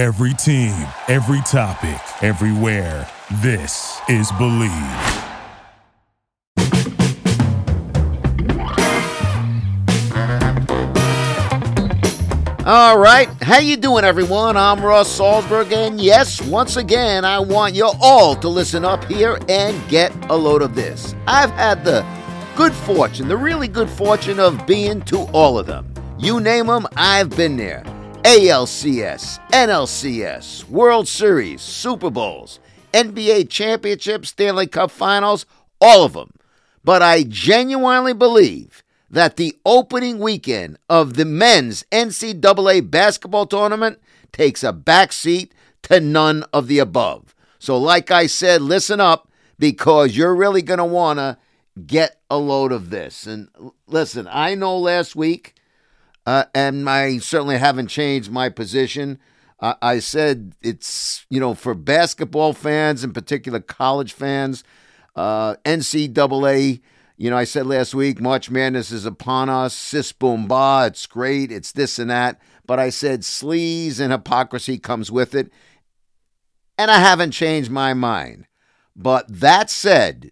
Every team, every topic, everywhere. This is Bleav. All right, how you doing, everyone? I'm Russ Salzberg, and yes, once again, I want you all to listen up here and get a load of this. I've had the good fortune, the really good fortune of being to all of them. You name them, I've been there. ALCS, NLCS, World Series, Super Bowls, NBA championships, Stanley Cup finals, all of them. But I genuinely believe that the opening weekend of the men's NCAA basketball tournament takes a backseat to none of the above. So, like I said, listen up because you're really going to want to get a load of this. And listen, I know last week, uh, and I certainly haven't changed my position. Uh, I said it's, you know, for basketball fans, in particular college fans, uh, NCAA you know, I said last week, March Madness is upon us. Sis boom it's great, it's this and that. But I said sleaze and hypocrisy comes with it. And I haven't changed my mind. But that said,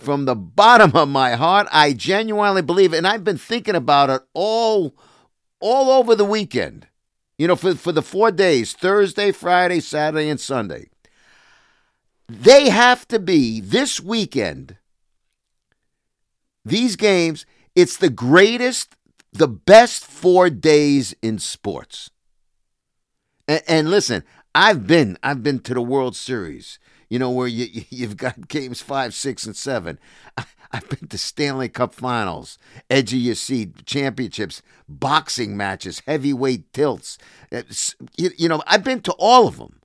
from the bottom of my heart, I genuinely believe, and I've been thinking about it all all over the weekend. You know, for, for the four days, Thursday, Friday, Saturday, and Sunday. They have to be this weekend these games, it's the greatest, the best four days in sports. And, and, listen, I've been, I've been to the World Series. You know where you you've got games five, six, and seven. I, I've been to Stanley Cup Finals, edge of your seat, championships, boxing matches, heavyweight tilts. Uh, you, you know, I've been to all of them.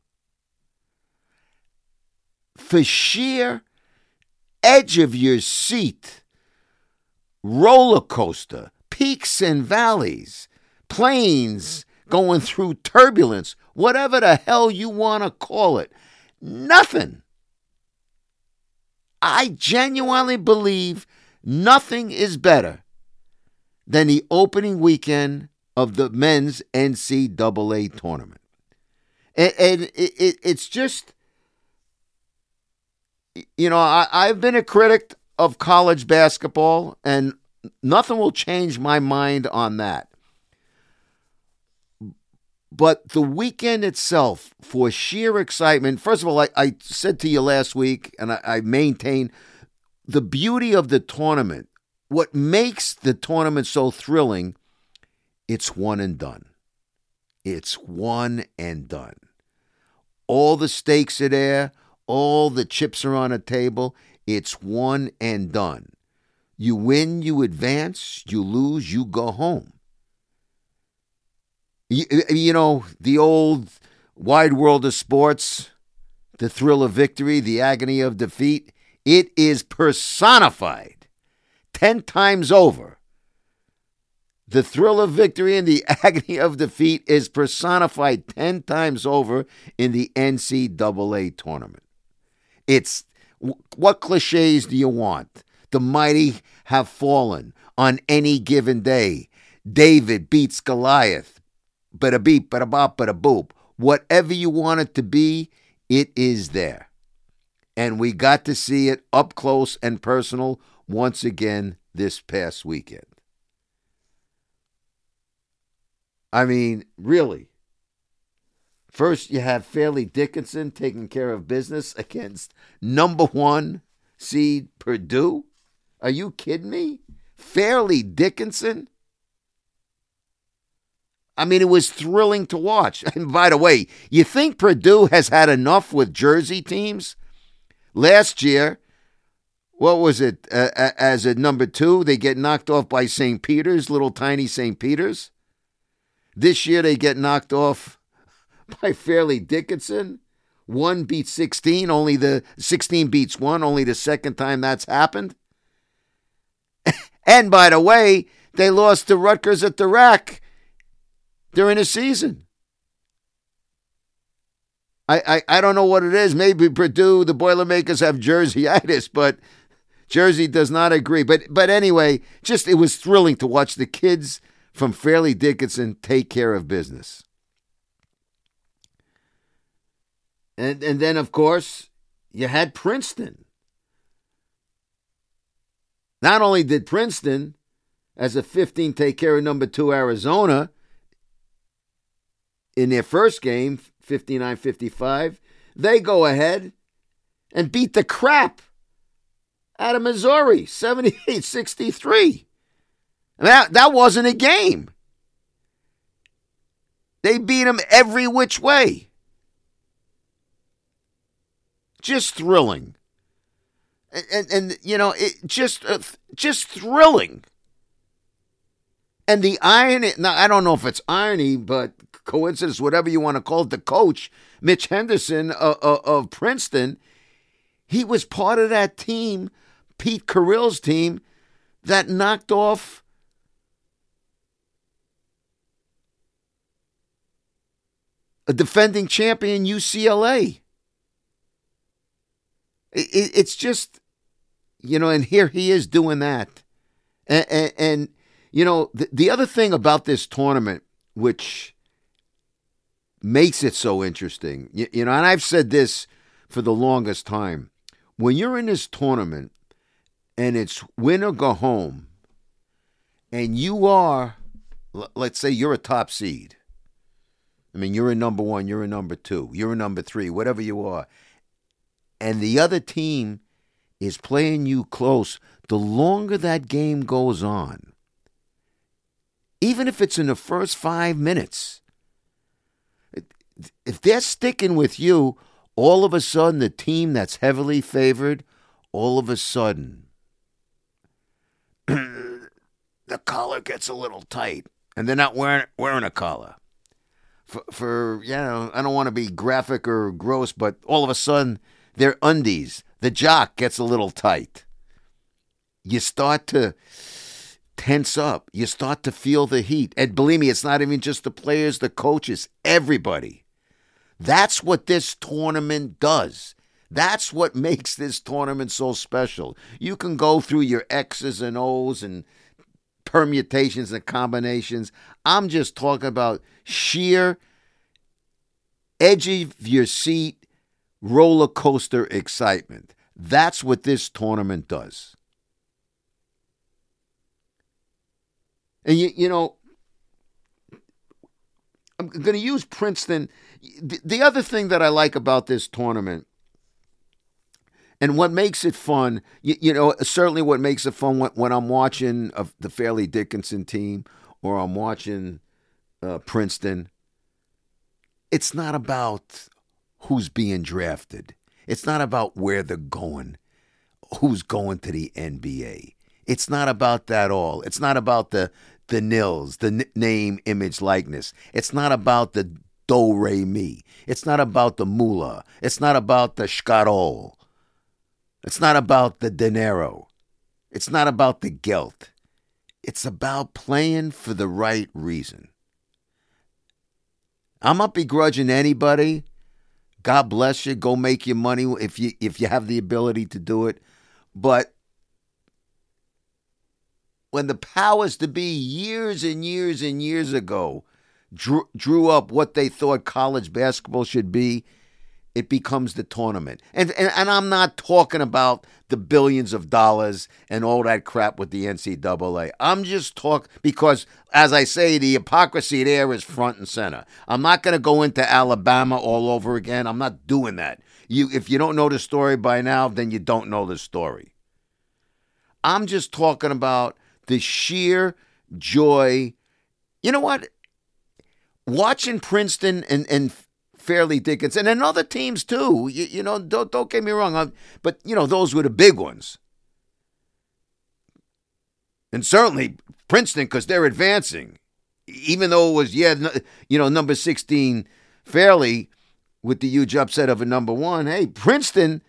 For sheer edge of your seat roller coaster, peaks and valleys, planes going through turbulence, whatever the hell you want to call it. Nothing. I genuinely believe nothing is better than the opening weekend of the men's NCAA tournament. And, and it, it, it's just, you know, I, I've been a critic of college basketball, and nothing will change my mind on that. But the weekend itself, for sheer excitement, first of all, I, I said to you last week, and I, I maintain the beauty of the tournament. What makes the tournament so thrilling, it's one and done. It's one and done. All the stakes are there, all the chips are on the table. It's one and done. You win, you advance. You lose, you go home. You, you know, the old wide world of sports, the thrill of victory, the agony of defeat, it is personified 10 times over. The thrill of victory and the agony of defeat is personified 10 times over in the NCAA tournament. It's what cliches do you want? The mighty have fallen on any given day. David beats Goliath. Bada beep, bada bop, bada boop. Whatever you want it to be, it is there. And we got to see it up close and personal once again this past weekend. I mean, really, First, you have Fairleigh Dickinson taking care of business against number one seed Purdue. Are you kidding me? Fairleigh Dickinson? I mean, it was thrilling to watch. And by the way, you think Purdue has had enough with Jersey teams? Last year, what was it? Uh, as a number two, they get knocked off by St. Peter's, little tiny St. Peter's. This year, they get knocked off by Fairleigh Dickinson. One beats 16, only the 16 beats one, only the second time that's happened. and by the way, they lost to Rutgers at the rack during a season. I, I, I don't know what it is. Maybe Purdue, the Boilermakers have Jerseyitis, but Jersey does not agree. But but anyway, just it was thrilling to watch the kids from Fairleigh Dickinson take care of business. And and then of course you had Princeton. Not only did Princeton, as a 15, take care of number two Arizona in their first game, 59 55, they go ahead and beat the crap out of Missouri, 78 63. That, that wasn't a game. They beat them every which way. Just thrilling. And, and, and you know, it just uh, just thrilling. And the irony, now I don't know if it's irony, but coincidence, whatever you want to call it, the coach, Mitch Henderson uh, uh, of Princeton, he was part of that team, Pete Carril's team, that knocked off a defending champion UCLA. It, it's just, you know, and here he is doing that. And, and, and you know, the, the other thing about this tournament, which makes it so interesting, you, you know, and I've said this for the longest time when you're in this tournament and it's win or go home, and you are, let's say you're a top seed. I mean, you're a number one, you're a number two, you're a number three, whatever you are. And the other team is playing you close. The longer that game goes on, even if it's in the first five minutes, if they're sticking with you, all of a sudden the team that's heavily favored, all of a sudden, the collar gets a little tight, and they're not wearing wearing a collar. For, for you know, I don't want to be graphic or gross, but all of a sudden their undies, the jock gets a little tight. You start to tense up. You start to feel the heat. And believe me, it's not even just the players, the coaches, everybody. That's what this tournament does. That's what makes this tournament so special. You can go through your X's and O's and permutations and combinations. I'm just talking about sheer edge of your seat roller coaster excitement. That's what this tournament does. And you, you know, I'm going to use Princeton. The, the other thing that I like about this tournament and what makes it fun, you, you, know, certainly what makes it fun when, when I'm watching uh, the Fairleigh Dickinson team or I'm watching uh, Princeton, it's not about who's being drafted. It's not about where they're going, who's going to the NBA. It's not about that all. It's not about the the nils, the n- name, image, likeness. It's not about the do re mi. It's not about the moolah. It's not about the shkarol. It's not about the dinero. It's not about the gelt. It's about playing for the right reason. I'm not begrudging anybody. God bless you. Go make your money if you if you have the ability to do it. But when the powers to be years and years and years ago drew, drew up what they thought college basketball should be, it becomes the tournament. And, and and I'm not talking about the billions of dollars and all that crap with the NCAA. I'm just talk because as I say, the hypocrisy there is front and center. I'm not going to go into Alabama all over again. I'm not doing that. You if you don't know the story by now, then you don't know the story. I'm just talking about the sheer joy. You know what? Watching Princeton and and Fairleigh Dickinson and other teams too. You, you know, don't, don't get me wrong, uh, but you know those were the big ones, and certainly Princeton because they're advancing, even though it was yeah, you know, number sixteen Fairleigh with the huge upset of a number one. Hey, Princeton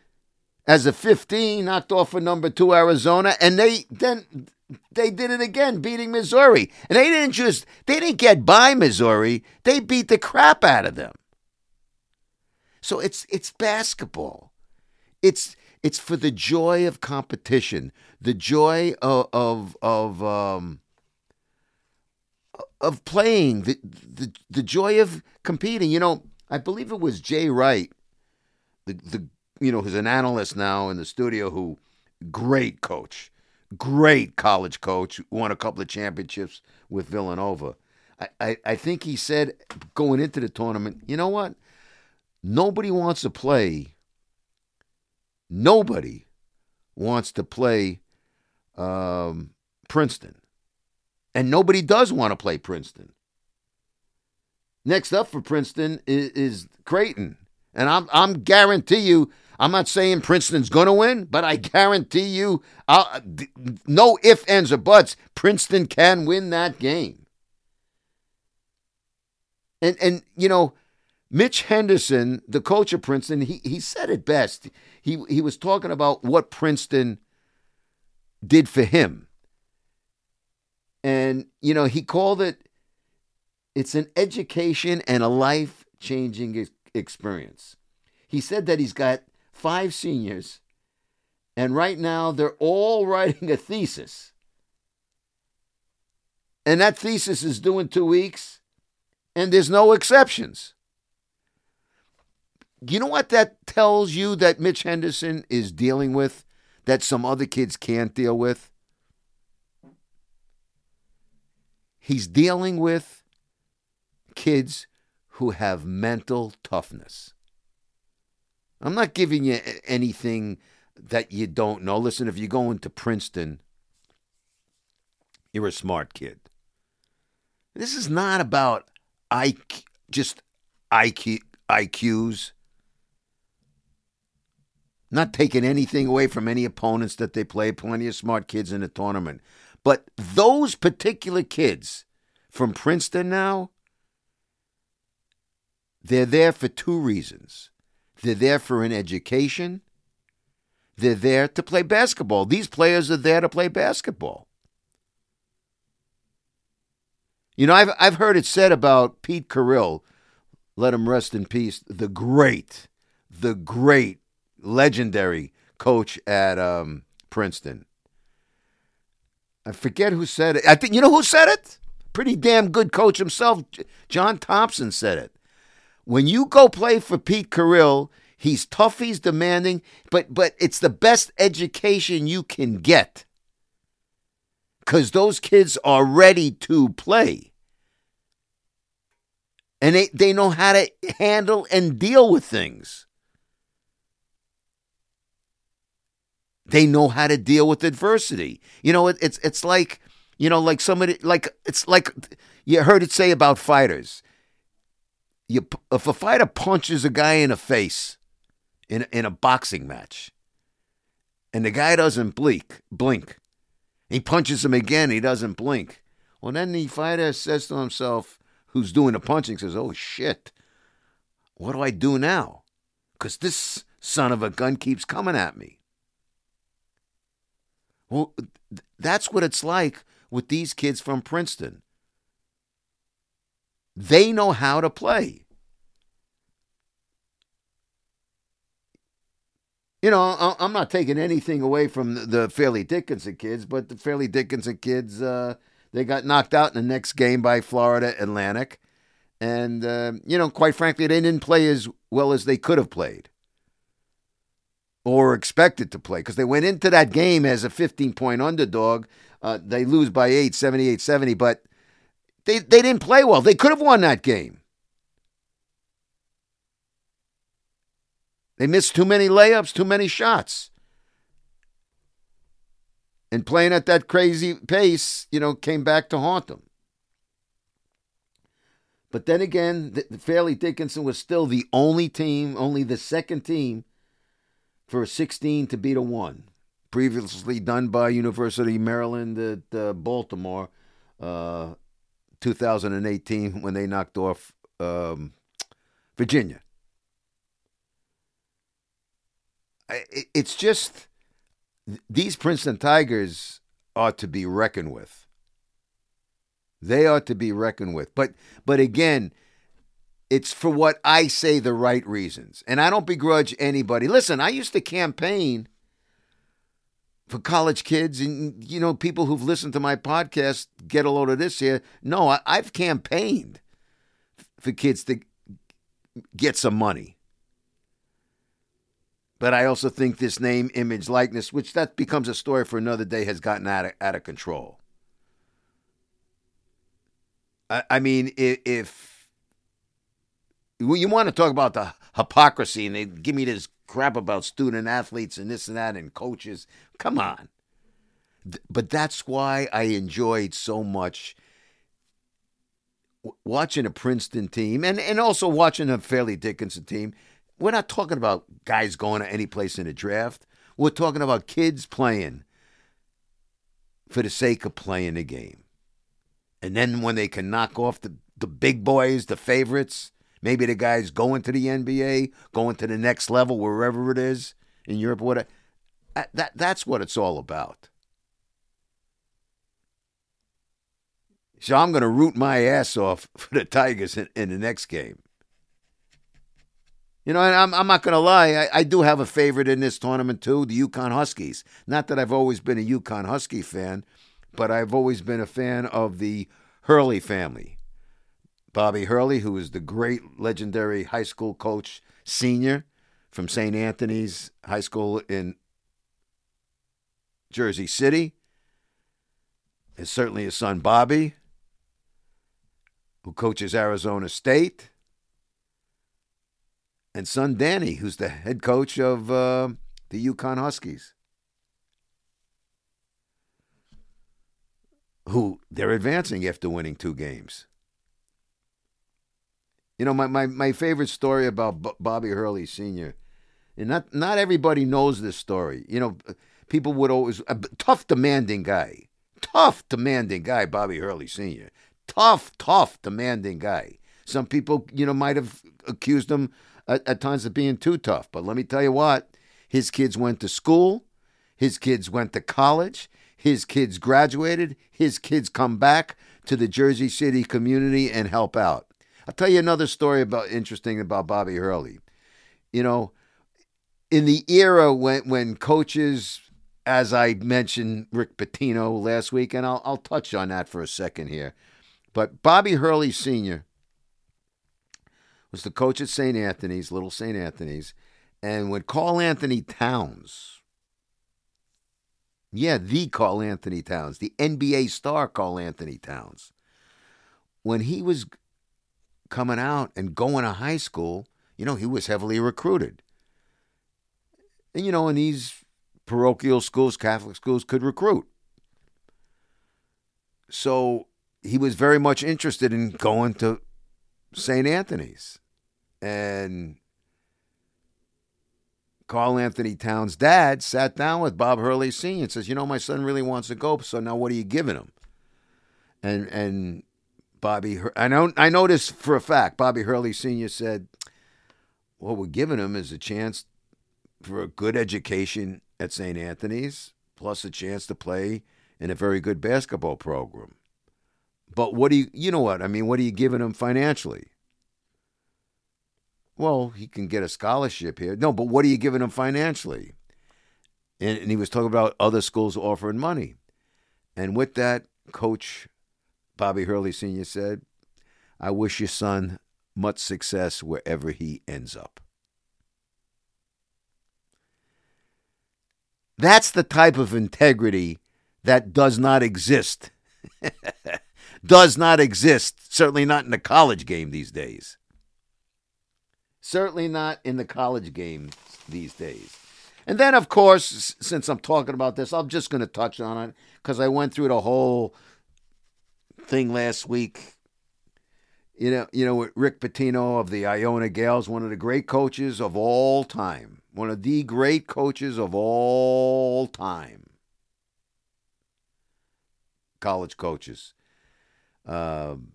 as a fifteen knocked off a number two Arizona, and they then they did it again, beating Missouri, and they didn't just they didn't get by Missouri, they beat the crap out of them. So it's it's basketball. It's it's for the joy of competition, the joy of of of um, of playing, the, the the joy of competing. You know, I believe it was Jay Wright the the you know who's an analyst now in the studio who great coach, great college coach, won a couple of championships with Villanova. I, I, I think he said going into the tournament, you know what? Nobody wants to play. Nobody wants to play um, Princeton. And nobody does want to play Princeton. Next up for Princeton is, is Creighton. And I'm I'm guarantee you, I'm not saying Princeton's going to win, but I guarantee you, I'll, no ifs, ands, or buts, Princeton can win that game. And and you know, Mitch Henderson, the coach of Princeton, he he said it best. He he was talking about what Princeton did for him. And you know, he called it it's an education and a life-changing experience. He said that he's got five seniors and right now they're all writing a thesis. And that thesis is due in 2 weeks and there's no exceptions you know what that tells you that Mitch Henderson is dealing with that some other kids can't deal with? He's dealing with kids who have mental toughness. I'm not giving you anything that you don't know. Listen, if you're going to Princeton, you're a smart kid. This is not about IQ, just IQ, IQs not taking anything away from any opponents that they play. Plenty of smart kids in the tournament. But those particular kids from Princeton now, they're there for two reasons. They're there for an education. They're there to play basketball. These players are there to play basketball. You know, I've I've heard it said about Pete Carril, let him rest in peace, the great, the great legendary coach at um, Princeton. I forget who said it. I think you know who said it. Pretty damn good coach himself. John Thompson said it. When you go play for Pete Carril, he's tough, he's demanding, but but it's the best education you can get. Cause those kids are ready to play. And they, they know how to handle and deal with things. They know how to deal with adversity. You know, it, it's it's like you know, like somebody like it's like you heard it say about fighters. You if a fighter punches a guy in the face in in a boxing match, and the guy doesn't blink, blink, he punches him again, he doesn't blink. Well, then the fighter says to himself, who's doing the punching, says, "Oh shit, what do I do now?" Because this son of a gun keeps coming at me. Well, that's what it's like with these kids from Princeton. They know how to play. You know, I'm not taking anything away from the Fairleigh Dickinson kids, but the Fairleigh Dickinson kids, uh, they got knocked out in the next game by Florida Atlantic. And, uh, you know, quite frankly, they didn't play as well as they could have played or expected to play because they went into that game as a 15 point underdog. Uh, they lose by 8, 78 70, but they, they didn't play well. They could have won that game. They missed too many layups, too many shots. And playing at that crazy pace, you know, came back to haunt them. But then again, the, the Fairleigh Dickinson was still the only team, only the second team for a 16 to beat a 1. Previously done by University of Maryland at uh, Baltimore, uh, 2018, when they knocked off um, Virginia. It's just these Princeton Tigers ought to be reckoned with. They ought to be reckoned with. But but again, it's for what I say the right reasons. And I don't begrudge anybody. Listen, I used to campaign for college kids and you know people who've listened to my podcast get a load of this here. No, I, I've campaigned for kids to get some money. But I also think this name, image, likeness, which that becomes a story for another day, has gotten out of, out of control. I, I mean, if, if you want to talk about the hypocrisy and they give me this crap about student athletes and this and that and coaches, come on. But that's why I enjoyed so much watching a Princeton team and, and also watching a Fairleigh Dickinson team we're not talking about guys going to any place in the draft. We're talking about kids playing for the sake of playing the game. And then when they can knock off the, the big boys, the favorites, maybe the guys going to the NBA, going to the next level, wherever it is in Europe, whatever. That, that's what it's all about. So I'm going to root my ass off for the Tigers in, in the next game. You know, I'm, I'm not going to lie. I, I, do have a favorite in this tournament, too the UConn Huskies. Not that I've always been a UConn Husky fan, but I've always been a fan of the Hurley family. Bobby Hurley, who is the great legendary high school coach, senior from St. Anthony's High School in Jersey City. is certainly his son, Bobby, who coaches Arizona State and son Danny, who's the head coach of uh, the UConn Huskies. Who they're advancing after winning two games. You know, my, my, my favorite story about B- Bobby Hurley Sr., and not, not everybody knows this story. You know, people would always, a tough, demanding guy. Tough, demanding guy, Bobby Hurley Sr. Tough, tough, demanding guy. Some people, you know, might have accused him at, at times of being too tough. But let me tell you what, his kids went to school, his kids went to college, his kids graduated, his kids come back to the Jersey City community and help out. I'll tell you another story about interesting about Bobby Hurley. You know, in the era when when coaches, as I mentioned Rick Pitino last week, and I'll I'll touch on that for a second here. But Bobby Hurley Sr was the coach at St. Anthony's, Little St. Anthony's, and when Karl-Anthony Towns, yeah, the Karl-Anthony Towns, the NBA star Karl-Anthony Towns, when he was coming out and going to high school, you know, he was heavily recruited. And, you know, in these parochial schools, Catholic schools could recruit. So he was very much interested in going to St. Anthony's. And Karl-Anthony Towns' dad sat down with Bob Hurley Sr. and says, You know, my son really wants to go, so now what are you giving him? And and Bobby, I know, I know this for a fact. Bobby Hurley Sr. said, What we're giving him is a chance for a good education at St. Anthony's, plus a chance to play in a very good basketball program. But what do you, you know what? I mean, what are you giving him financially? Well, he can get a scholarship here. No, but what are you giving him financially? And, and he was talking about other schools offering money. And with that, Coach Bobby Hurley Sr. said, I wish your son much success wherever he ends up. That's the type of integrity that does not exist. does not exist, certainly not in the college game these days. Certainly not in the college game these days. And then, of course, since I'm talking about this, I'm just going to touch on it because I went through the whole thing last week. You know, you know, Rick Pitino of the Iona Gaels, one of the great coaches of all time, one of the great coaches of all time, college coaches. Um,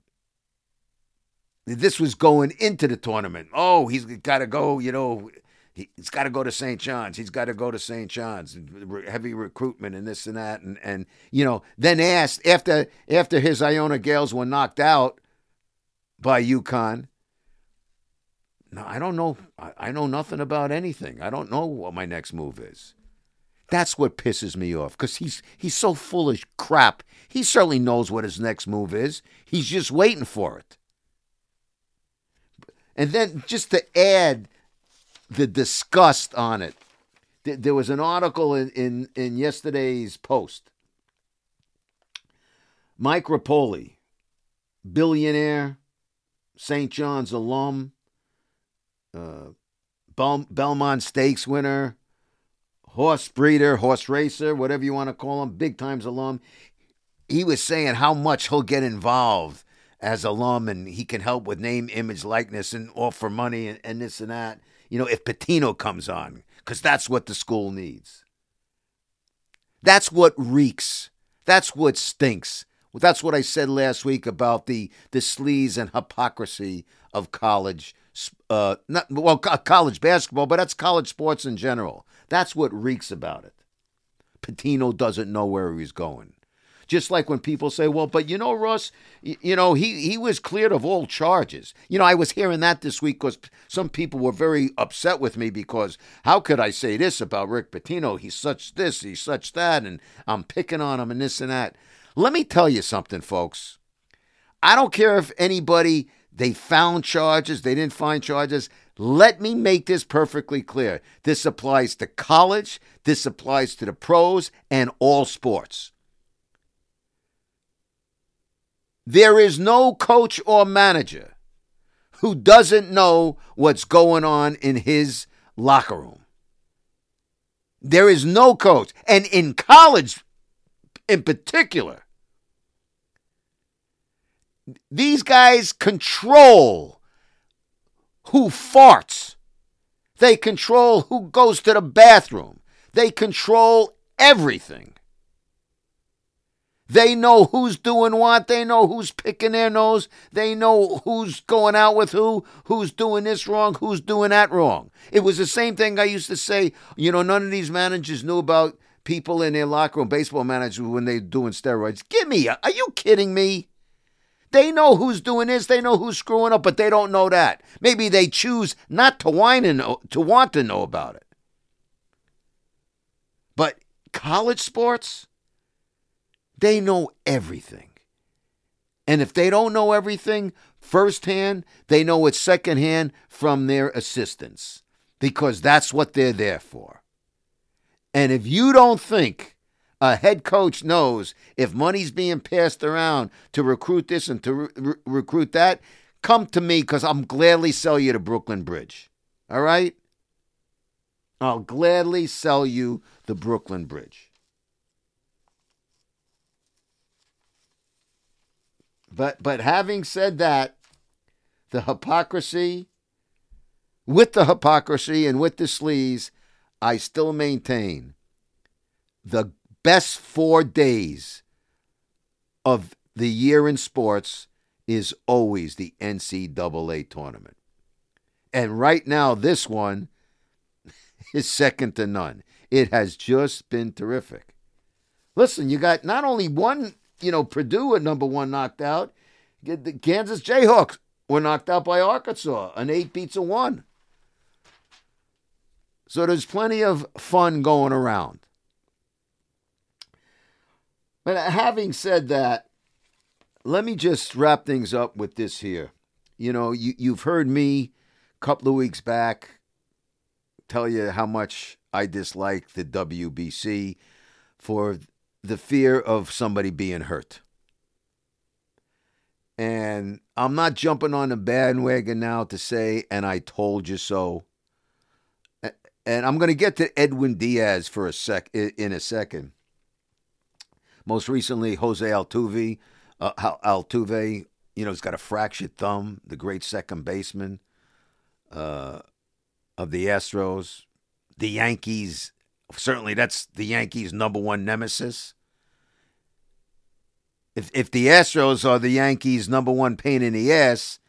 this was going into the tournament. Oh, he's got to go, you know, he's got to go to St. John's. He's got to go to St. John's. Heavy recruitment and this and that, and and you know, then asked after after his Iona Gaels were knocked out by UConn. No, I don't know. I know nothing about anything. I don't know what my next move is. That's what pisses me off because he's he's so full of crap. He certainly knows what his next move is. He's just waiting for it. And then just to add the disgust on it, th- there was an article in, in, in yesterday's post. Mike Repole, billionaire, St. John's alum, uh, Bel- Belmont Stakes winner, horse breeder, horse racer, whatever you want to call him, big times alum. He was saying how much he'll get involved as alum and he can help with name, image, likeness, and offer money and, and this and that. You know, if Pitino comes on, because that's what the school needs. That's what reeks. That's what stinks. Well, that's what I said last week about the the sleaze and hypocrisy of college, uh, not well, college basketball, but that's college sports in general. That's what reeks about it. Pitino doesn't know where he's going. Just like when people say, well, but you know, Russ, you, you know, he, he was cleared of all charges. You know, I was hearing that this week because some people were very upset with me because how could I say this about Rick Pitino? He's such this, he's such that, and I'm picking on him and this and that. Let me tell you something, folks. I don't care if anybody they found charges, they didn't find charges. Let me make this perfectly clear. This applies to college, this applies to the pros, and all sports. There is no coach or manager who doesn't know what's going on in his locker room. There is no coach. And in college, in particular, these guys control who farts. They control who goes to the bathroom. They control everything. They know who's doing what. They know who's picking their nose. They know who's going out with who, who's doing this wrong, who's doing that wrong. It was the same thing I used to say. You know, none of these managers knew about people in their locker room, baseball managers, when they're doing steroids. Give me, a, are you kidding me? They know who's doing this. They know who's screwing up, but they don't know that. Maybe they choose not to whine and to want to know about it. But college sports, they know everything. And if they don't know everything firsthand, they know it secondhand from their assistants because that's what they're there for. And if you don't think a head coach knows if money's being passed around to recruit this and to re- recruit that, come to me because I'm gladly sell you to Brooklyn Bridge. All right? I'll gladly sell you the Brooklyn Bridge. But but having said that, the hypocrisy, with the hypocrisy and with the sleaze, I still maintain the best four days of the year in sports is always the NCAA tournament. And right now, this one is second to none. It has just been terrific. Listen, you got not only one, you know, Purdue at number one knocked out, the Kansas Jayhawks were knocked out by Arkansas, an eight beats a one. So there's plenty of fun going around. But having said that, let me just wrap things up with this here. You know, you, you've heard me a couple of weeks back tell you how much I dislike the WBC for the fear of somebody being hurt. And I'm not jumping on the bandwagon now to say, and I told you so. And I'm going to get to Edwin Diaz for a sec in a second. Most recently, Jose Altuve, uh, Altuve, you know, he's got a fractured thumb. The great second baseman uh, of the Astros, the Yankees. Certainly, that's the Yankees' number one nemesis. If if the Astros are the Yankees' number one pain in the ass,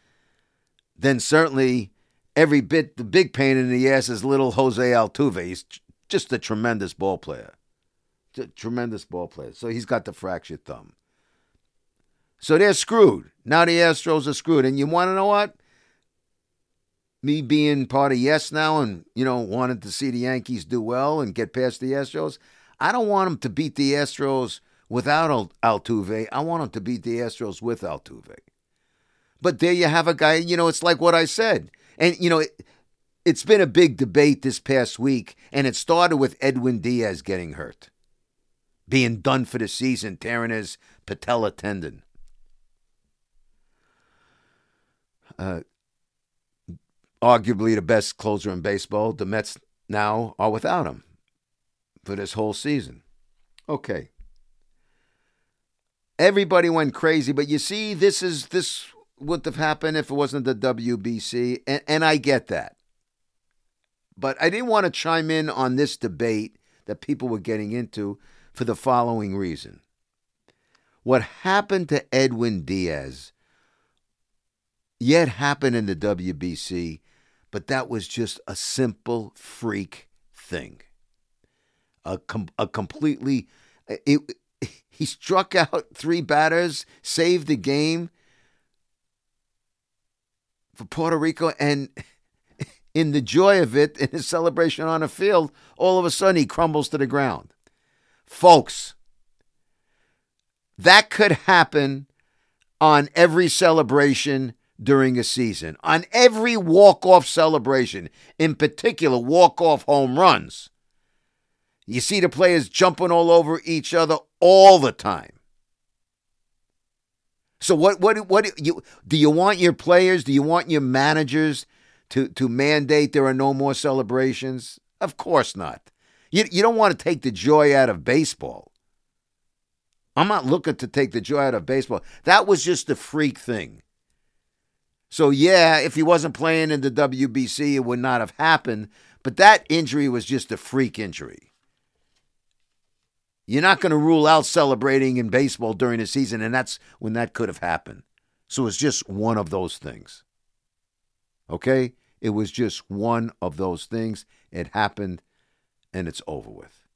then certainly every bit the big pain in the ass is little Jose Altuve. He's just a tremendous ball player tremendous ball player. So he's got the fractured thumb. So they're screwed. Now the Astros are screwed. And you want to know what? Me being part of Yes now and, you know, wanting to see the Yankees do well and get past the Astros, I don't want them to beat the Astros without Altuve. I want them to beat the Astros with Altuve. But there you have a guy, you know, it's like what I said. And, you know, it, it's been a big debate this past week, and it started with Edwin Diaz getting hurt, being done for the season, tearing his patella tendon. Uh, arguably the best closer in baseball. The Mets now are without him for this whole season. Okay. Everybody went crazy, but you see, this is this would have happened if it wasn't the WBC, and, and I get that. But I didn't want to chime in on this debate that people were getting into for the following reason. What happened to Edwin Diaz yet happened in the WBC, but that was just a simple freak thing. A, com- a completely. It, he struck out three batters, saved the game for Puerto Rico, and in the joy of it, in his celebration on the field, all of a sudden he crumbles to the ground. Folks, that could happen on every celebration during a season, on every walk off celebration, in particular, walk off home runs. You see the players jumping all over each other all the time. So what what what you do you want your players, do you want your managers to to mandate there are no more celebrations? Of course not. You you don't want to take the joy out of baseball. I'm not looking to take the joy out of baseball. That was just a freak thing. So yeah, if he wasn't playing in the WBC, it would not have happened. But that injury was just a freak injury. You're not going to rule out celebrating in baseball during the season, and that's when that could have happened. So it's just one of those things. Okay? It was just one of those things. It happened, and it's over with.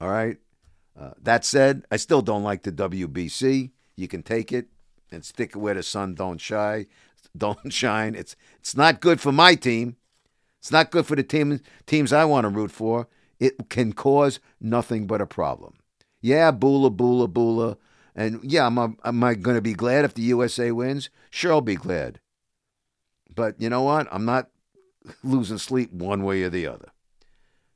All right? Uh, that said, I still don't like the WBC. You can take it and stick it where the sun don't shine. Don't shine. It's it's not good for my team. It's not good for the team, teams I want to root for. It can cause nothing but a problem. Yeah, boola, boola, boola. And yeah, am I, am I going to be glad if the USA wins? Sure, I'll be glad. But you know what? I'm not losing sleep one way or the other.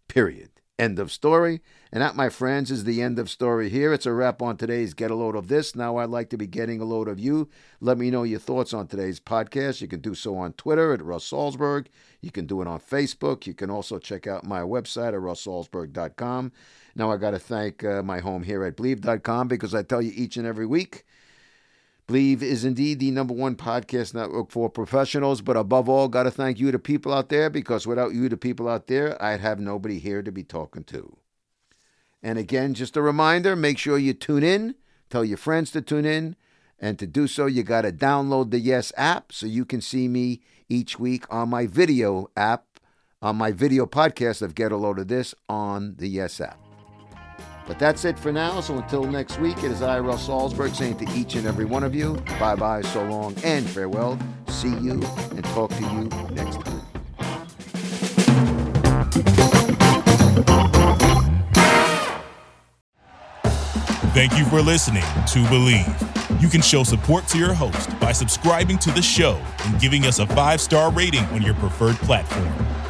Period. End of story. And that, my friends, is the end of story here. It's a wrap on today's Get a Load of This. Now I'd like to be getting a load of you. Let me know your thoughts on today's podcast. You can do so on Twitter at Russ Salzberg. You can do it on Facebook. You can also check out my website at russsalzberg.com. Now I got to thank uh, my home here at Bleav.com because I tell you each and every week Bleav is indeed the number one podcast network for professionals, but above all, got to thank you, the people out there, because without you, the people out there, I'd have nobody here to be talking to. And again, just a reminder make sure you tune in, tell your friends to tune in, and to do so, you got to download the Yes app so you can see me each week on my video app, on my video podcast of Get a Load of This on the Yes app. But that's it for now. So until next week, it is I, Russ Salzberg, saying to each and every one of you, bye bye, so long, and farewell. See you and talk to you next time. Thank you for listening to Bleav. You can show support to your host by subscribing to the show and giving us a five star rating on your preferred platform.